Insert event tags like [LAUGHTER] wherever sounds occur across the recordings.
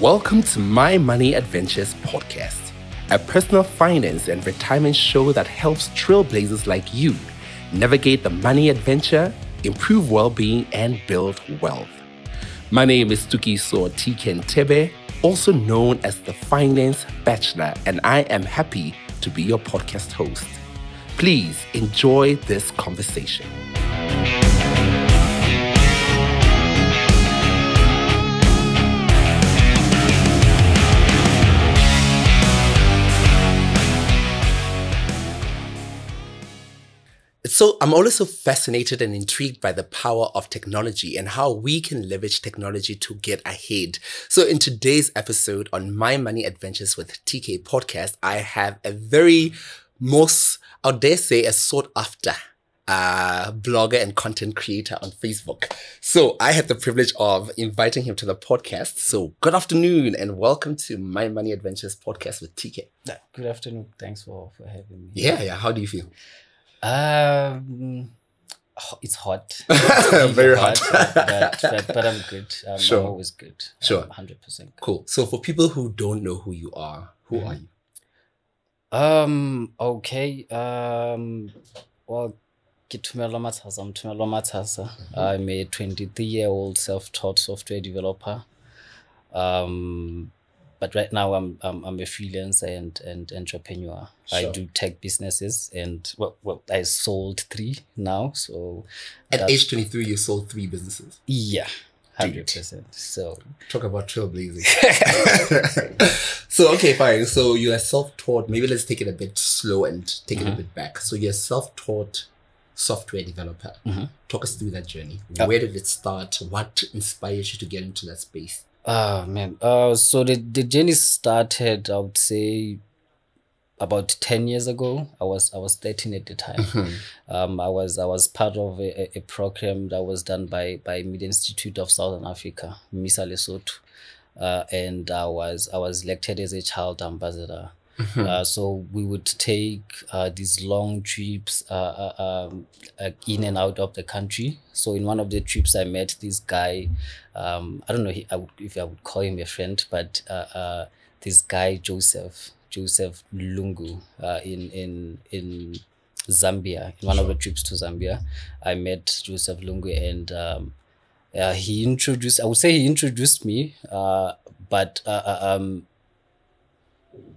Welcome to My Money Adventures podcast, a personal finance and retirement show that helps trailblazers like you navigate the money adventure, improve well being, and build wealth. My name is Tokiso TK Nthebe, also known as the Finance Bachelor, and I am happy to be your podcast host. Please enjoy this conversation. So I'm always so fascinated and intrigued by the power of technology and how we can leverage technology to get ahead. So in today's episode on My Money Adventures with TK podcast, I have a very most, I dare say, a sought after uh, blogger and content creator on Facebook. So I had the privilege of inviting him to the podcast. So good afternoon and welcome to My Money Adventures podcast with TK. Good afternoon. Thanks for, for having me. Yeah, yeah. How do you feel? Um, it's hot. [LAUGHS] It's really Very hot. but, but, but I'm good. [LAUGHS] Um, Sure. I'm always good. Sure. Hundred percent. Cool. So for people who don't know who you are, who Mhm. are you? Um. Okay. Um. Well. Gitumelwa Matsasa. I'm Matsasa. I'm a 23 year old self taught software developer. Um, but right now I'm I'm, I'm a freelancer and, and entrepreneur. I do tech businesses and well, well I sold three now. So At age 23, you sold three businesses. Yeah, hundred percent. So Talk about trailblazing. [LAUGHS] so, okay, fine. So, you are self taught. Maybe let's take it a bit slow and take it a Mhm. bit back. So, you're self taught software developer. Mhm. Talk us through that journey. Where did it start? What inspired you to get into that space? Oh man. Uh so the, the journey started, I would say about 10 years ago. I was I was 13 at the time. Um I was I was part of a, a- program that was done by by Media Institute of Southern Africa, MISA Lesotho. Uh, and I was I was elected as a child ambassador. Uh, so we would take uh, these long trips uh, uh, um, uh, in and out of the country. So in one of the trips, I met this guy. Um, I don't know he- I would, if I would call him a friend, but uh, uh, this guy Joseph Joseph Lungu uh, in in in Zambia. In one of the trips to Zambia, I met Joseph Lungu and. Um, uh, he introduced. I would say he introduced me, uh, but um,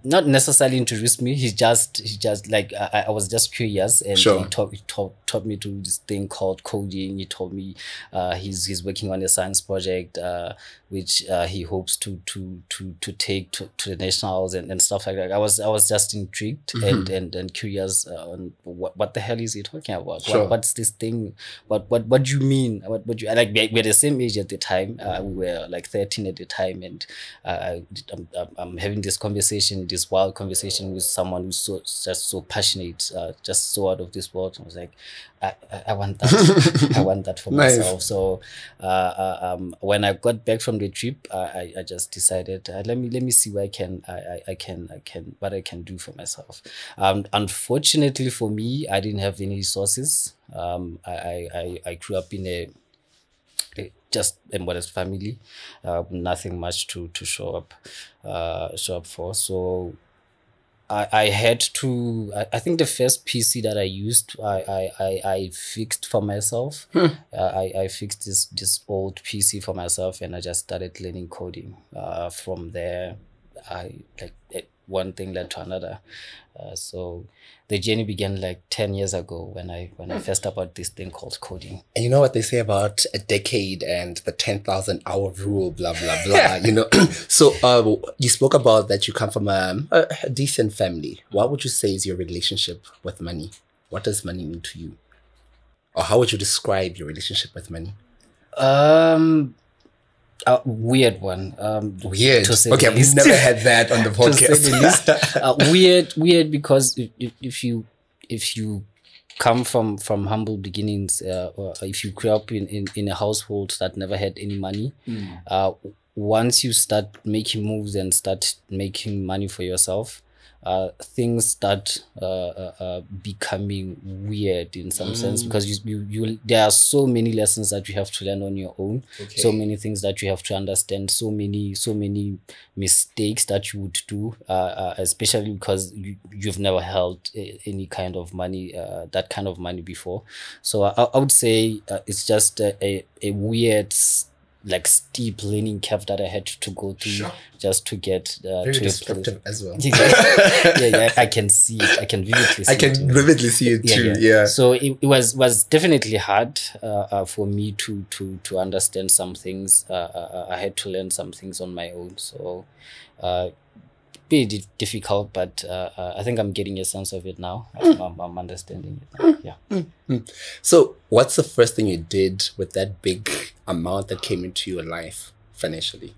not necessarily introduced me. He just he just like I, I was just curious and Sure. he taught, he taught taught me to this thing called coding. He told me uh, he's he's working on a science project uh, which uh, he hopes to to to to take to, to the nationals and, and stuff like that. I was I was just intrigued and, and and curious uh, on what what the hell is he talking about? Sure. What, what's this thing? What what what do you mean? What what you like? We we're the same age at the time. Uh, we were like thirteen at the time, and uh, I, I'm I'm having this conversation, this wild conversation with someone who's so just so passionate, uh, just so out of this world. I was like, I, I, I want that. I want that for [LAUGHS] Nice. myself. So, uh, uh, um, when I got back from the trip, I, I, just decided uh, let me let me see what I can I, I, can I can what I can do for myself. Um, unfortunately for me, I didn't have any resources. Um, I, I, I, grew up in a- just modest family, uh, nothing much to to show up, uh, show up for. So I, I had to. I, I think the first PC that I used, I I, I, I fixed for myself. Uh, I, I fixed this this old PC for myself, and I just started learning coding. Uh, from there, I like it, one thing led to another. Uh, so the journey began like ten years ago when I when I first about this thing called coding. And you know what they say about a decade and the 10,000 hour rule, blah, blah, blah, [LAUGHS] you know? [CLEARS THROAT] so uh, you spoke about that you come from a, a decent family. What would you say is your relationship with money? What does money mean to you? Or how would you describe your relationship with money? Um, a weird one. Um, Weird. Okay, we've never had that on the [LAUGHS] To the least. podcast. [LAUGHS] uh, weird, weird because if, if, you if you come from from humble beginnings, uh, or if you grew up in, in in a household that never had any money, uh, once you start making moves and start making money for yourself, uh, things start uh, uh, uh, becoming weird in some sense Mm. because you, you you there are so many lessons that you have to learn on your own. So many things that you have to understand. So many so many mistakes that you would do uh, uh, especially because you, you've never held a, any kind of money uh, that kind of money before. So i, I would say uh, it's just a, a, a weird s- like steep learning curve that i had to go through Sure. just to get uh, Very to a place descriptive as well. [LAUGHS] yeah, yeah, I can see it. I can vividly see I can it. vividly see it too. Yeah. So it, it was was definitely hard uh, uh, for me to to to understand some things. Uh, uh, I had to learn some things on my own. So uh, di- difficult, but uh, uh, I think I'm getting a sense of it now. I'm, I'm, I'm understanding it. Now. Yeah. So, what's the first thing you did with that big amount that came into your life financially?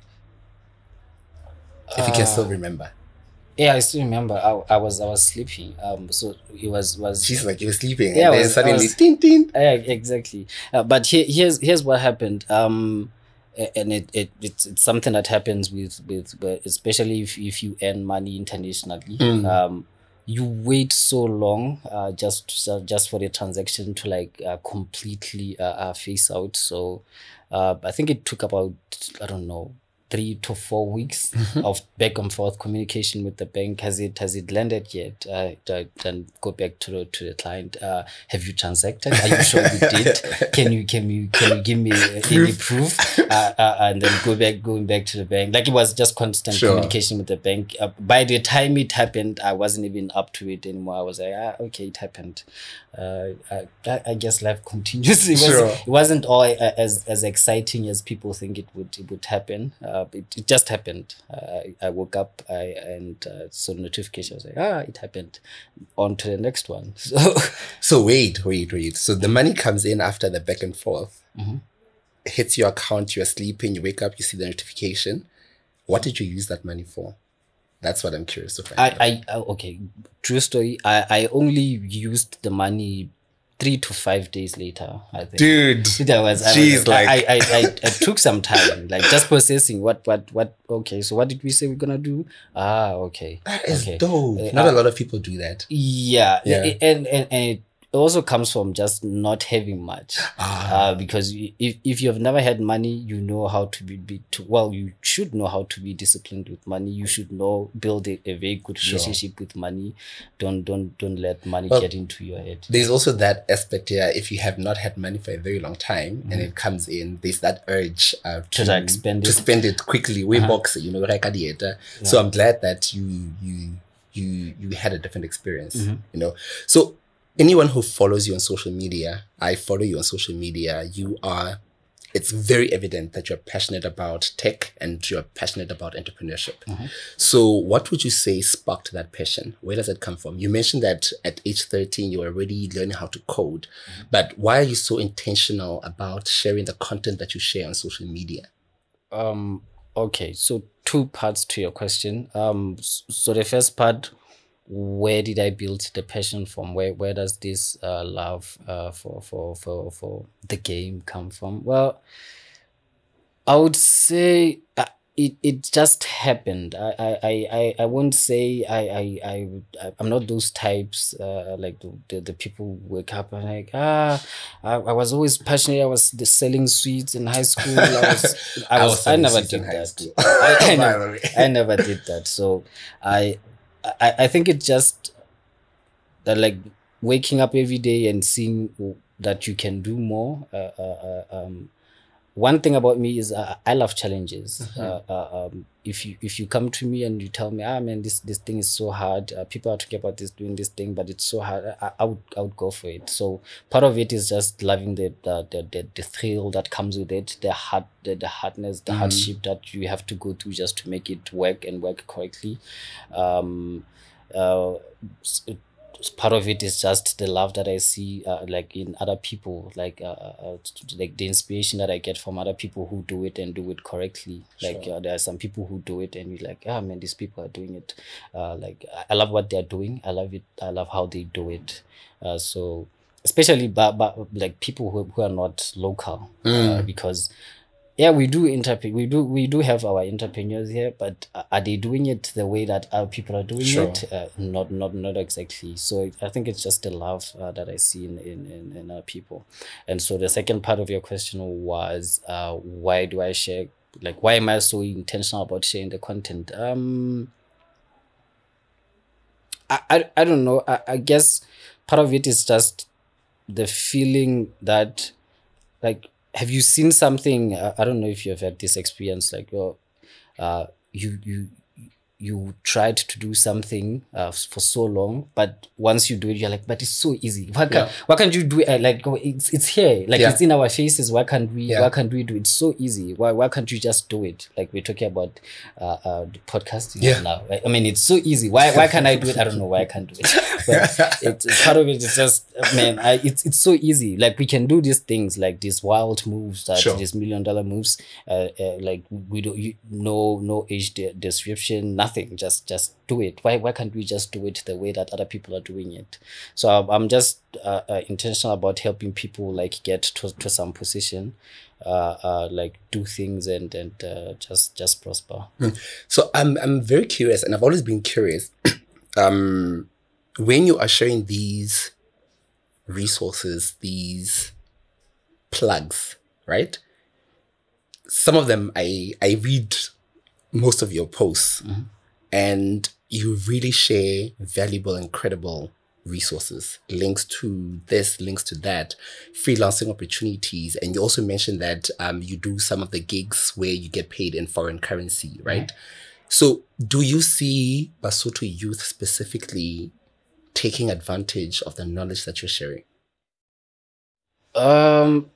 If you can still remember. Yeah, I still remember. I, I was I was sleeping. Um, so it was was She's like, you're sleeping. Yeah, and then was- I suddenly, was- tin, tin. Yeah, exactly. Uh, but here, here's here's what happened. Um, and it, it it's, it's something that happens with with especially if, if you earn money internationally. Mm. Um, you wait so long uh, just so- just for the transaction to like uh, completely uh, uh, face out. So uh, I think it took about I don't know three to four weeks of back and forth communication with the bank. Has it has it landed yet? Uh, then go back to the to the client. Uh, have you transacted? Are you sure you did? [LAUGHS] Can you can you can you give me [LAUGHS] any proof? Uh, uh, and then go back going back to the bank. Like it was just constant Sure. communication with the bank. Uh, by the time it happened, I wasn't even up to it anymore. I was like, ah, okay, it happened. Uh, I, I- guess life continues. [LAUGHS] It, was, Sure. it wasn't all as as exciting as people think it would it would happen. Uh, it, it just happened. Uh, I, I woke up I, and uh, saw the notification. I was like, ah, it happened. On to the next one. [LAUGHS] So So, wait, wait, wait. So, the money comes in after the back and forth, Mhm. hits your account, you're sleeping, you wake up, you see the notification. What did you use that money for? That's what I'm curious to find out. I, I, I okay, true story. I, I only used the money three to five days later. I think. Dude. That was, I, Jeez, was like- I, I, I, I took some time, like just processing what, what, what. Okay, so what did we say we're gonna do? Ah, okay. That is okay. dope. Uh, Not uh, a lot of people do that. Yeah, Yeah. and and and it also comes from just not having much. Ah, Uh, because if, if you have never had money, you know how to be, be to, well, you should know how to be disciplined with money. You should know build a, a very good Sure. relationship with money. Don't don't don't let money Well, get into your head. there's also that aspect here. If you have not had money for a very long time and it comes in, there's that urge uh, to, Mm-hmm. To, like, spend to it. Uh-huh. spend it quickly. We box, you know, reka dieta. So I'm glad that you you you you had a different experience. Mm-hmm. You know, so anyone who follows you on social media, I follow you on social media. You are. It's very evident that you're passionate about tech and you're passionate about entrepreneurship. Mm-hmm. So, what would you say sparked that passion? Where does it come from? You mentioned that at age 13, you were already learning how to code, but why are you so intentional about sharing the content that you share on social media? Um. Okay. So two parts to your question. Um. So the first part, where did I build the passion from? Where Where does this uh, love uh, for for for for the game come from? Well, I would say uh, it, it just happened. I, I, I, I- I won't say I, I, I, I I'm not those types uh, like the, the, the people wake up and like ah I, I was always passionate. I was the selling sweets in high school. I was [LAUGHS] I was I, selling never did that. I, [LAUGHS] I, never. I never did that. So I I, I think it's just that like waking up every day and seeing that you can do more. Uh, uh, uh, um, one thing about me is uh, I love challenges. Uh, uh, um, if you if you come to me and you tell me, ah man, this this thing is so hard. Uh, people are talking about this doing this thing, but it's so hard. I, I would I would go for it. So part of it is just loving the the the, the, the thrill that comes with it, the hard the, the hardness, the hardship that you have to go through just to make it work and work correctly. Um, uh, part of it is just the love that I see, uh, like in other people, like uh, uh, uh, like the inspiration that I get from other people who do it and do it correctly. Like uh, there are some people who do it, and you're like, ah man, these people are doing it. Uh, like I- love what they're doing. I love it. I love how they do it. Uh, so especially but, but like people who, who are not local uh, because yeah, we do interpret. We do we do have our entrepreneurs here, but are they doing it the way that our people are doing sure. it? Uh, not not not exactly. So I think it's just the love uh, that I see in in in, in our people. And so the second part of your question was, uh, why do I share? Like, why am I so intentional about sharing the content? Um, I I, I don't know. I, I guess part of it is just the feeling that like have you seen something uh, i don't know if you've had this experience like uh, you you you tried to do something uh, for so long, but once you do it, you're like, but it's so easy. Why can't yeah. why can't you do it? Uh, like it's it's here, like yeah. it's in our faces. Why can't we? Yeah. Why can't we do it? It's so easy. Why why can't you just do it? Like we're talking about uh, uh the podcasting yeah. now. I mean, it's so easy. Why why can't I do it? I don't know why I can't do it. [LAUGHS] But it's part of it is just man, I, it's it's so easy. Like we can do these things, like these wild moves, that sure. these million dollar moves. Uh, uh, like we don't you, no no age de- description nothing just just do it. Why why can't we just do it the way that other people are doing it? So i'm, I'm just uh, uh, intentional about helping people like get to, to some position uh, uh like do things and and uh, just just prosper. Hmm. so i'm i'm very curious and i've always been curious [CLEARS THROAT] um when you are sharing these resources these plugs right? Some of them i i read most of your posts. Mm-hmm and you really share valuable and credible resources, links to this, links to that, freelancing opportunities. And you also mentioned that um, you do some of the gigs where you get paid in foreign currency, right? So, do you see Basotho youth specifically taking advantage of the knowledge that you're sharing? Um,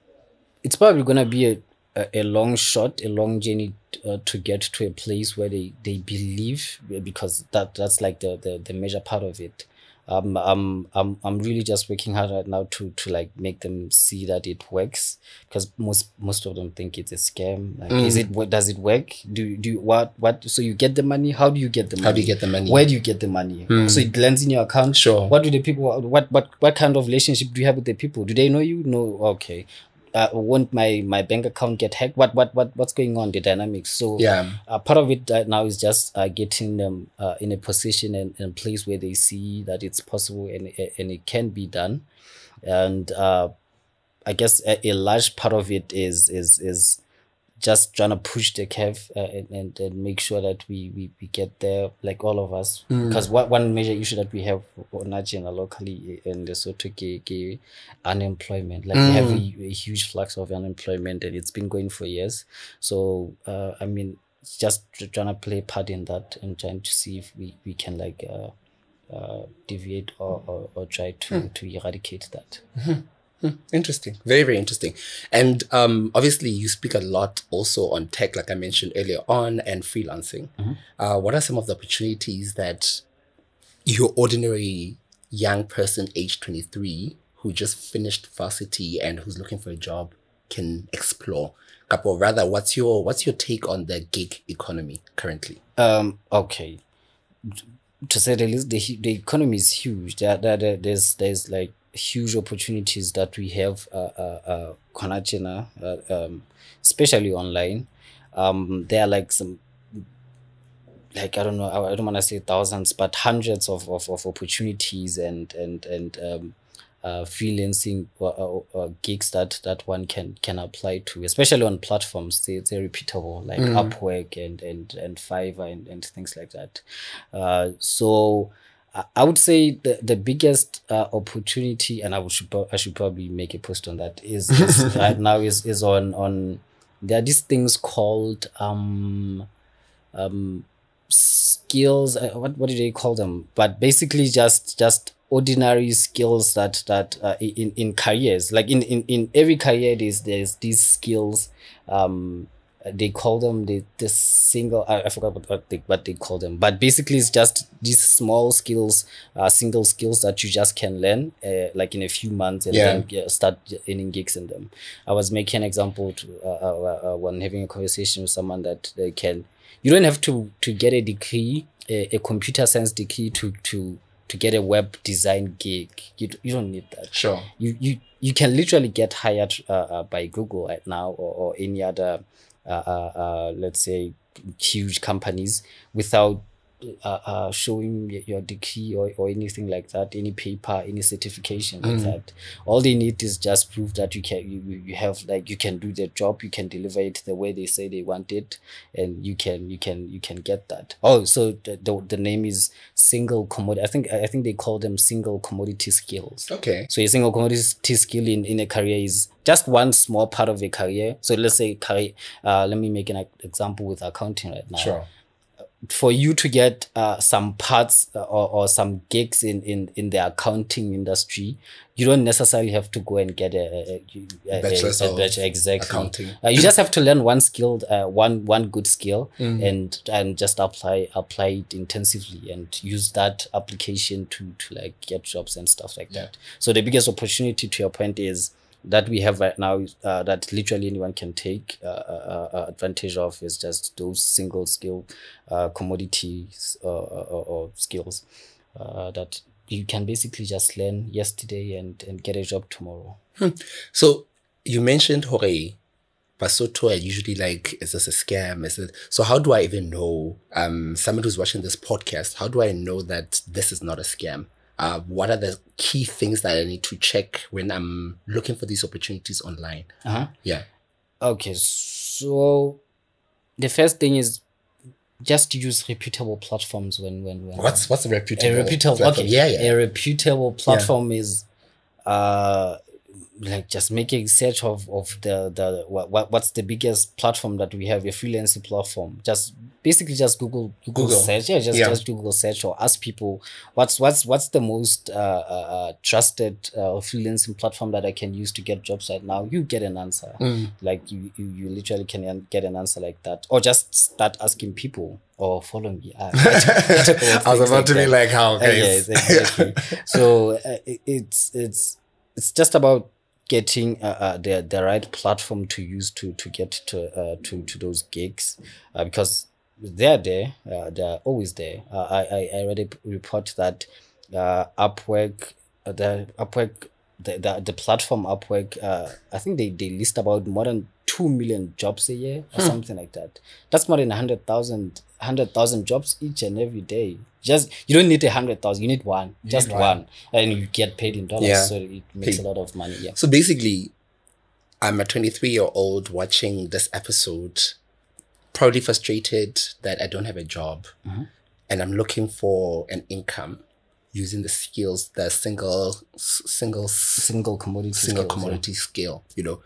it's probably gonna be a a, a long shot, a long journey uh, to get to a place where they, they believe because that that's like the, the, the major part of it. Um, I'm, I'm, I'm really just working hard right now to, to like make them see that it works because most, most of them think it's a scam. Like, mm. is it, what does it work? Do do what, what, so you get the money? How do you get the money? How do you get the money? Where do you get the money? Mm. So it lands in your account. Sure. What do the people, what, what, what kind of relationship do you have with the people? Do they know you? No. Okay uh, won't my my bank account get hacked? What what what what's going on the dynamics? So yeah. uh, part of it right now is just uh, getting them uh, in a position and, and place where they see that it's possible and and it can be done. And uh, i guess a, a large part of it is is is just trying to push the curve uh, and, and, and make sure that we, we, we get there like all of us because mm. what one major issue that we have on Agenda locally in Lesotho unemployment like mm. we have mm. a, a, huge flux of unemployment and it's been going for years so uh, I mean just trying to play part in that and trying to see if we, we can like uh, uh, deviate or, or, or try to, mm. to eradicate that. Mm-hmm. Hmm, interesting. Very, very interesting. And um, obviously, you speak a lot also on tech, like I mentioned earlier on, and freelancing. Mm-hmm. Uh, what are some of the opportunities that your ordinary young person, age 23, who just finished varsity and who's looking for a job, can explore? Or rather, what's your what's your take on the gig economy currently? Um, okay. To say the least, the, the economy is huge. There, there, there's there's like huge opportunities that we have uh, uh, uh, uh, um, especially online. Um, there are like some, like I don't know, I don't want to say thousands, but hundreds of, of, of opportunities and and and um, uh, freelancing uh, uh, gigs that that one can can apply to, especially on platforms. They they're repeatable like mm. Upwork and and and Fiverr and, and things like that. Uh, so I would say the, the biggest uh, opportunity, and I would should I should probably make a post on that is, is [LAUGHS] right now is is on on there are these things called um um skills. Uh, what what do they call them? But basically, just just ordinary skills that that uh, in in careers like in in in every career there's there's these skills um they call them the the single I, I forgot what, what they what they call them but basically it's just these small skills uh single skills that you just can learn uh, like in a few months and yeah. then start earning gigs in them i was making an example to, uh, uh, uh, when having a conversation with someone that they can you don't have to to get a degree a, a computer science degree to to to get a web design gig. You, you don't need that. Sure. You you you can literally get hired uh, uh, by Google right now or, or any other uh, uh, uh, Uh, uh, uh, let's say huge companies without uh, uh, showing your degree or, or anything like that, any paper, any certification like that. All they need is just proof that you can you, you have like you can do the job, you can deliver it the way they say they want it, and you can you can you can get that. Oh, so the the, the name is single commodity. I think I think they call them single commodity skills. Okay. So a single commodity skill in, in a career is just one small part of a career. So let's say career. Uh, let me make an example with accounting right now for you to get uh, some parts uh, or, or some gigs in, in, in the accounting industry, you don't necessarily have to go and get a, a, a, a, Bachelor's a bachelor exactly. accounting. Uh, you just have to learn one skill, uh, one one good skill, Mm. and and just apply apply it intensively and use that application to to like get jobs and stuff like that. So the biggest opportunity, to your point, is that we have right now uh, that literally anyone can take uh, uh, uh, advantage of is just those single skill uh, commodities uh, or, or skills uh, that you can basically just learn yesterday and, and get a job tomorrow. So you mentioned Hore, Basotho are usually like, is this a scam? Is it so how do I even know um someone who's watching this podcast, how do I know that this is not a scam? Uh, what are the key things that I need to check when I'm looking for these opportunities online? Uh-huh. Yeah. Okay, so the first thing is just use reputable platforms when when when What's what's a reputable? a reputable platform? okay Yeah, yeah. a reputable platform is uh like just making search of of the the what, what what's the biggest platform that we have a freelancing platform just basically just google google, Google. search yeah just Yeah. just google search or ask people what's what's what's the most uh, uh, uh trusted uh, freelancing platform that i can use to get jobs right now you get an answer Mm. like you, you you literally can get an answer like that or just start asking people or follow me Ah, I [LAUGHS] was about to be like, how uh, guys? yes, exactly. [LAUGHS] so uh, it, it's it's it's just about getting uh, uh, the the right platform to use to to get to uh, to to those gigs uh, because they're there. Uh, they're always there. Uh, I I I read a p- report that uh, Upwork, uh, the Upwork, the, the the platform Upwork. Uh, I think they they list about more than two million jobs a year or something like that. That's more than a hundred thousand hundred thousand jobs each and every day. Just you don't need a hundred thousand. You need one, just need one. one. and you get paid in dollars, Yeah. so it makes a lot of money. Yeah. So basically, I'm a 23 year old watching this episode, probably frustrated that I don't have a job mm-hmm. and I'm looking for an income using the skills, the single, single, Single commodity. single skills, yeah. commodity skill, you know.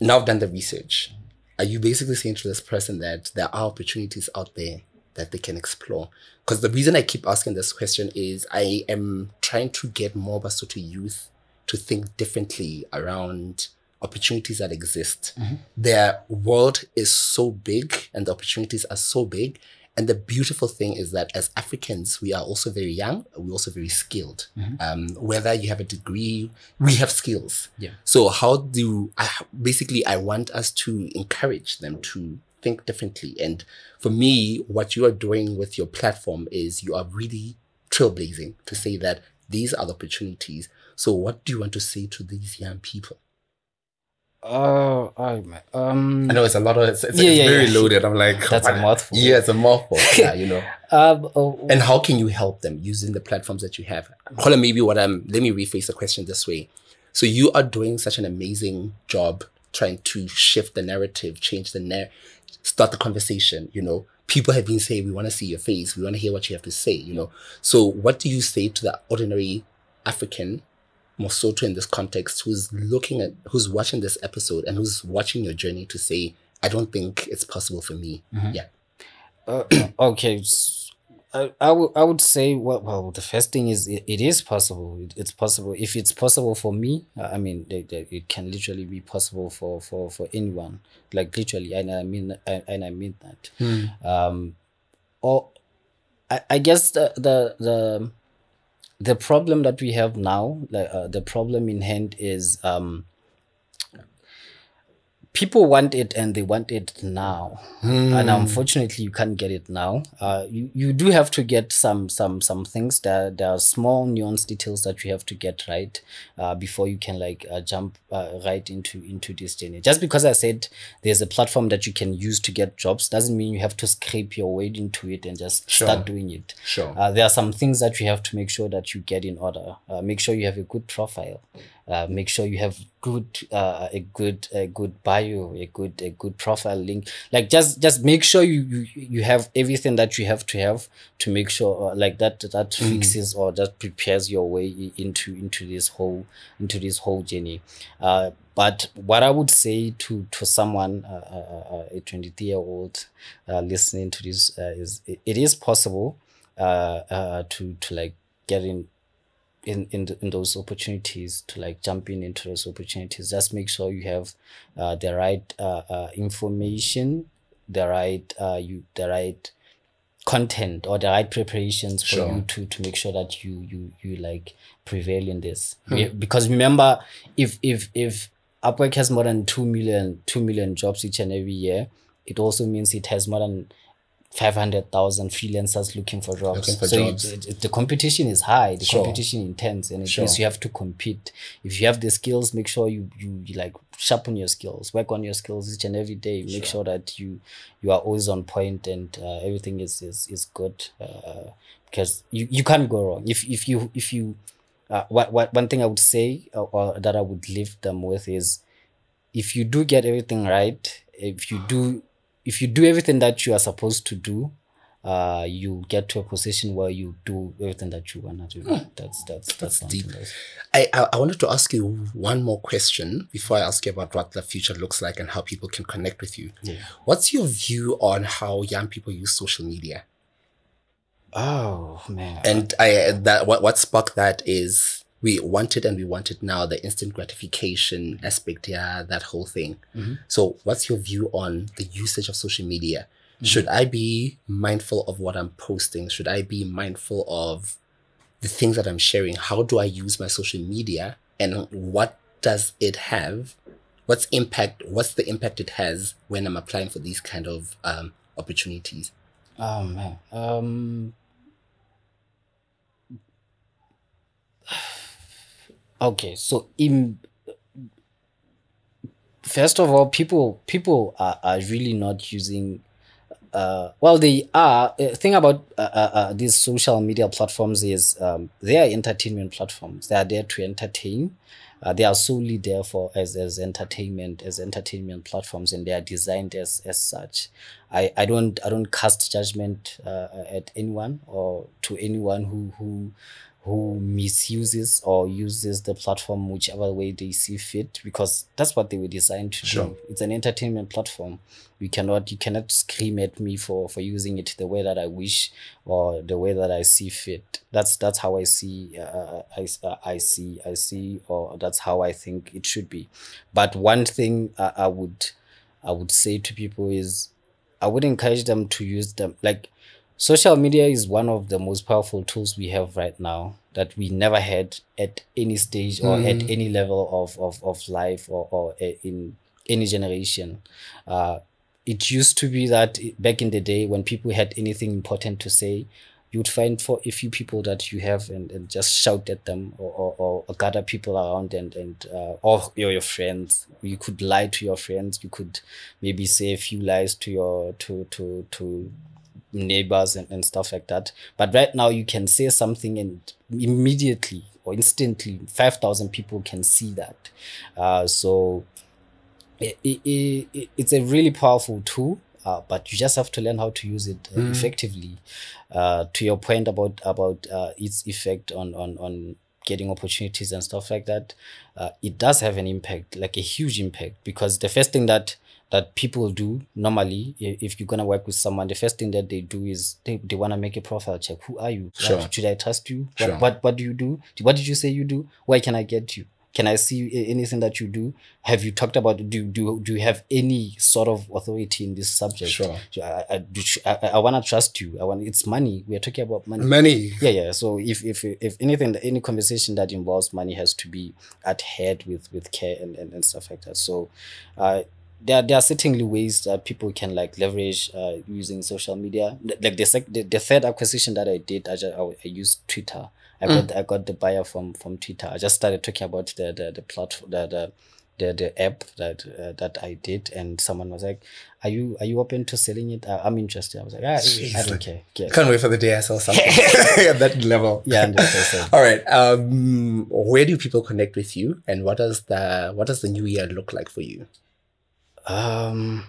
Now I've done the research. Are you basically saying to this person that there are opportunities out there that they can explore? Because the reason I keep asking this question is I am trying to get more Basotho youth to think differently around opportunities that exist. Their world is so big and the opportunities are so big. And the beautiful thing is that as Africans, we are also very young. We're also very skilled. Um, whether you have a degree, we have skills. Yeah. So how do I basically I want us to encourage them to think differently. And for me, what you are doing with your platform is you are really trailblazing to say that these are the opportunities. So what do you want to say to these young people? Oh, I um. I know it's a lot of it's, it's, Yeah, it's yeah, very yeah. loaded. I'm like That's a [LAUGHS] mouthful. Yeah, it's a mouthful. [LAUGHS] yeah, you know. Um, oh, And how can you help them using the platforms that you have? Hold on, maybe what I'm let me rephrase the question this way. So you are doing such an amazing job trying to shift the narrative, change the narrative, start the conversation, you know. People have been saying we want to see your face, we want to hear what you have to say, you know. So what do you say to the ordinary African Mosoto in this context who's looking at who's watching this episode and who's watching your journey to say, I don't think it's possible for me. Yeah. Uh, [CLEARS THROAT] okay, I, I would I would say well, well the first thing is it, it is possible. It, it's possible if it's possible for me. uh, I mean, they, they, it can literally be possible for for for anyone. Like literally, and I mean I, and I mean that. Um, or I, I guess the the the the problem that we have now, like uh, the problem in hand is um people want it and they want it now. Hmm. and unfortunately you can't get it now. Uh, you, you do have to get some some some things. That there are small nuance details that you have to get right uh, before you can like uh, jump uh, right into into this journey. Just because i said there's a platform that you can use to get jobs doesn't mean you have to scrape your way into it and just Sure. start doing it. Sure. uh, there are some things that you have to make sure that you get in order. Uh, make sure you have a good profile uh, make sure you have good uh, a good a good bio a good a good profile link. Like just just make sure you you, you have everything that you have to have to make sure uh, like that that fixes or that prepares your way into into this whole into this whole journey. Uh, but what i would say to to someone uh, uh, uh, a 23 year old uh, listening to this uh, is it, it is possible uh, uh, to to like get in in in, in those opportunities to like jump in into those opportunities. Just make sure you have uh, the right uh, uh, information the right uh, you the right content or the right preparations for Sure. you to to make sure that you you you like prevail in this. We- because remember if if if upwork has more than 2 million 2 million jobs each and every year it also means it has more than 500,000 freelancers looking for jobs. Looking for so jobs. It, it- the competition is high, the Sure. competition intense, and it Sure. means you have to compete. If you have the skills, make sure you, you, you like sharpen your skills, work on your skills each and every day. Make sure that you you are always on point and uh, everything is is, is good. Uh, because you, you can't go wrong. If if you if you uh, what, what one thing I would say or, or that I would leave them with is if you do get everything right, if you do if you do everything that you are supposed to do, uh, you get to a position where you do everything that you wanna do. That's that's that's, something deep. that's- I, I I wanted to ask you one more question before I ask you about what the future looks like and how people can connect with you. Yeah. What's your view on how young people use social media? Oh man. And I that what what sparked that is we want it and we want it now, the instant gratification aspect, yeah, that whole thing. So what's your view on the usage of social media? Should I be mindful of what I'm posting? Should I be mindful of the things that I'm sharing? How do I use my social media? And what does it have? What's impact what's the impact it has when I'm applying for these kind of um, opportunities? Oh man. Um Okay, so in first of all, people people are, are really not using uh, well they are uh, thing about uh, uh, uh, these social media platforms is um, they are entertainment platforms. They are there to entertain. Uh, they are solely there for as, as entertainment as entertainment platforms and they are designed as as such i i don't i don't cast judgment uh, at anyone or to anyone who who who misuses or uses the platform whichever way they see fit because that's what they were designed to Sure. do it's an entertainment platform. You cannot you cannot scream at me for for using it the way that i wish or the way that i see fit. That's that's how i see uh, I, uh, I see i see or that's how i think it should be. But one thing I, I would i would say to people is i would encourage them to use them. Like social media is one of the most powerful tools we have right now that we never had at any stage or at any level of, of, of life or, or uh, in any generation. Uh, it used to be that back in the day when people had anything important to say you'd find for a few people that you have and, and just shout at them or, or, or gather people around and and uh, or your, your friends. You could lie to your friends. You could maybe say a few lies to your to to to neighbors and, and stuff like that. But right now you can say something and immediately or instantly 5000 people can see that. Uh, so it, it, it, it's a really powerful tool uh, but you just have to learn how to use it uh, effectively uh, to your point about about uh, its effect on on on getting opportunities and stuff like that uh, it does have an impact like a huge impact because the first thing that that people do normally if you're gonna work with someone the first thing that they do is they, they want to make a profile check. Who are you? Sure. What- should i trust you? Sure. what, what what do you do? What did you say you do? Where can i get you can i see anything that you do have you talked about do do do you have any sort of authority in this subject Sure. i i, I, I want to trust you i want it's money we are talking about money Money. yeah yeah so if if if anything any conversation that involves money has to be adhered with with care and and, and stuff like that so uh there, there are certainly ways that people can like leverage uh, using social media. Like the, sec- the the third acquisition that I did, I, just, I, I used Twitter. I got I got the buyer from from Twitter. I just started talking about the the, the platform the, the the the app that uh, that I did, and someone was like, "Are you are you open to selling it? Uh, I'm interested." I was like, ah, "I don't care." Yeah, Can't wait for the day I sell something [LAUGHS] [LAUGHS] at that level. yeah, 100%. All right. Um, where do people connect with you, and what does the what does the new year look like for you? Um,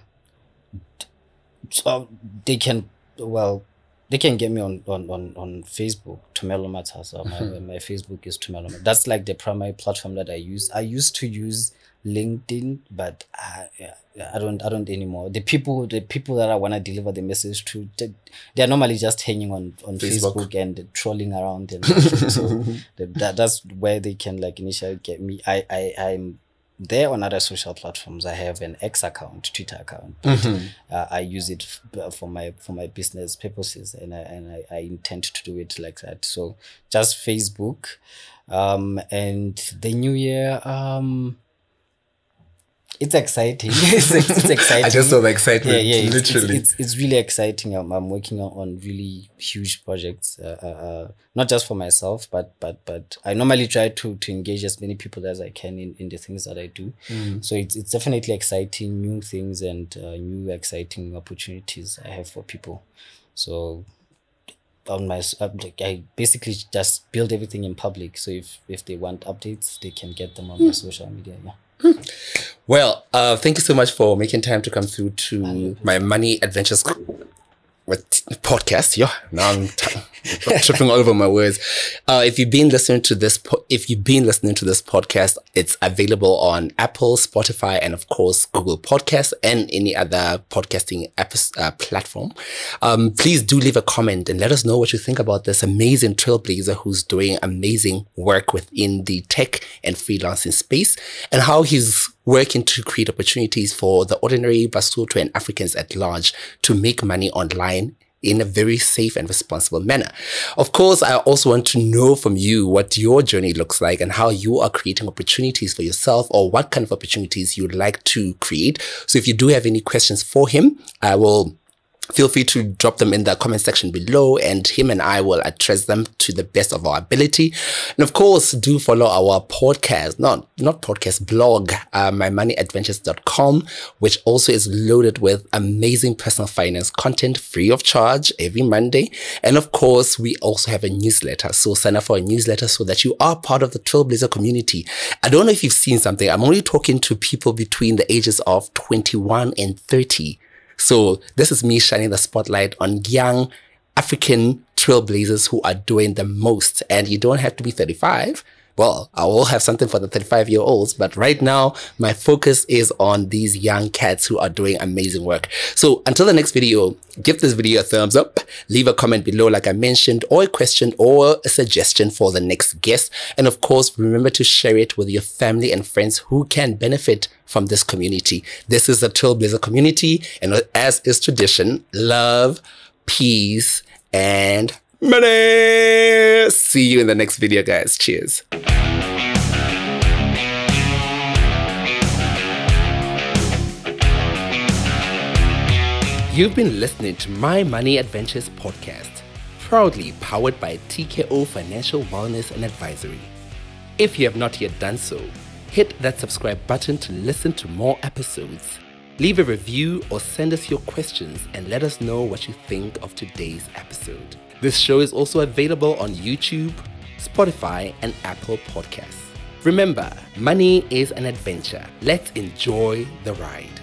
so they can well, they can get me on on on, on Facebook. Thomello Matsasa. My [LAUGHS] my Facebook is Thomello. That's like the primary platform that I use. I used to use LinkedIn, but I, I don't I don't anymore. The people the people that I want to deliver the message to, they, they are normally just hanging on on Facebook. Facebook, and trolling around and so [LAUGHS] the, that, that's where they can like initially get me. I I I'm there on other social platforms. I have an X account, Twitter account. but, uh, I use it f- for my for my business purposes, and I and I, I intend to do it like that. So just Facebook, um, and the new year. Um, it's exciting. [LAUGHS] [LAUGHS] it's, it's exciting. I just saw the excitement. Yeah, yeah, it's, it's- literally. It's, it's, really exciting. I'm, I'm working on, really huge projects, uh, uh, uh, not just for myself, but but but I normally try to to engage as many people as I can in, in the things that I do. Mm. So it's it's definitely exciting, new things and uh, new exciting opportunities I have for people. So on my like, I basically just build everything in public. So if if they want updates, they can get them on my social media. Yeah. Well, uh, thank you so much for making time to come through to my money adventures podcast. Yeah, now I'm, t- [LAUGHS] tripping all over my words. Uh, if you've been listening to this, po- if you've been listening to this podcast, it's available on Apple, Spotify, and of course Google Podcasts and any other podcasting app, uh, platform. Um, please do leave a comment and let us know what you think about this amazing trailblazer who's doing amazing work within the tech and freelancing space and how he's working to create opportunities for the ordinary Basotho and Africans at large to make money online in a very safe and responsible manner. Of course, I also want to know from you what your journey looks like and how you are creating opportunities for yourself or what kind of opportunities you'd like to create. So if you do have any questions for him, I will feel free to drop them in the comment section below and him and I will address them to the best of our ability. And of course, do follow our podcast, not, not podcast, blog, uh, mymoneyadventures.com, which also is loaded with amazing personal finance content free of charge every Monday. And of course, we also have a newsletter. So sign up for a newsletter so that you are part of the Trailblazer community. I don't know if you've seen something. I'm only talking to people between the ages of 21 and 30. So this is me shining the spotlight on young African trailblazers who are doing the most. And you don't have to be 35. Well, I will have something for the 35 year olds, but right now my focus is on these young cats who are doing amazing work. So until the next video, give this video a thumbs up, leave a comment below, like I mentioned, or a question or a suggestion for the next guest. And of course, remember to share it with your family and friends who can benefit from this community. This is the Trailblazer community, and as is tradition, love, peace, and money. See you in the next video, guys. Cheers. You've been listening to My Money Adventures podcast, proudly powered by TKO Financial Wellness and Advisory. If you have not yet done so, hit that subscribe button to listen to more episodes. Leave a review or send us your questions and let us know what you think of today's episode. This show is also available on YouTube, Spotify, and Apple Podcasts. Remember, money is an adventure. Let's enjoy the ride.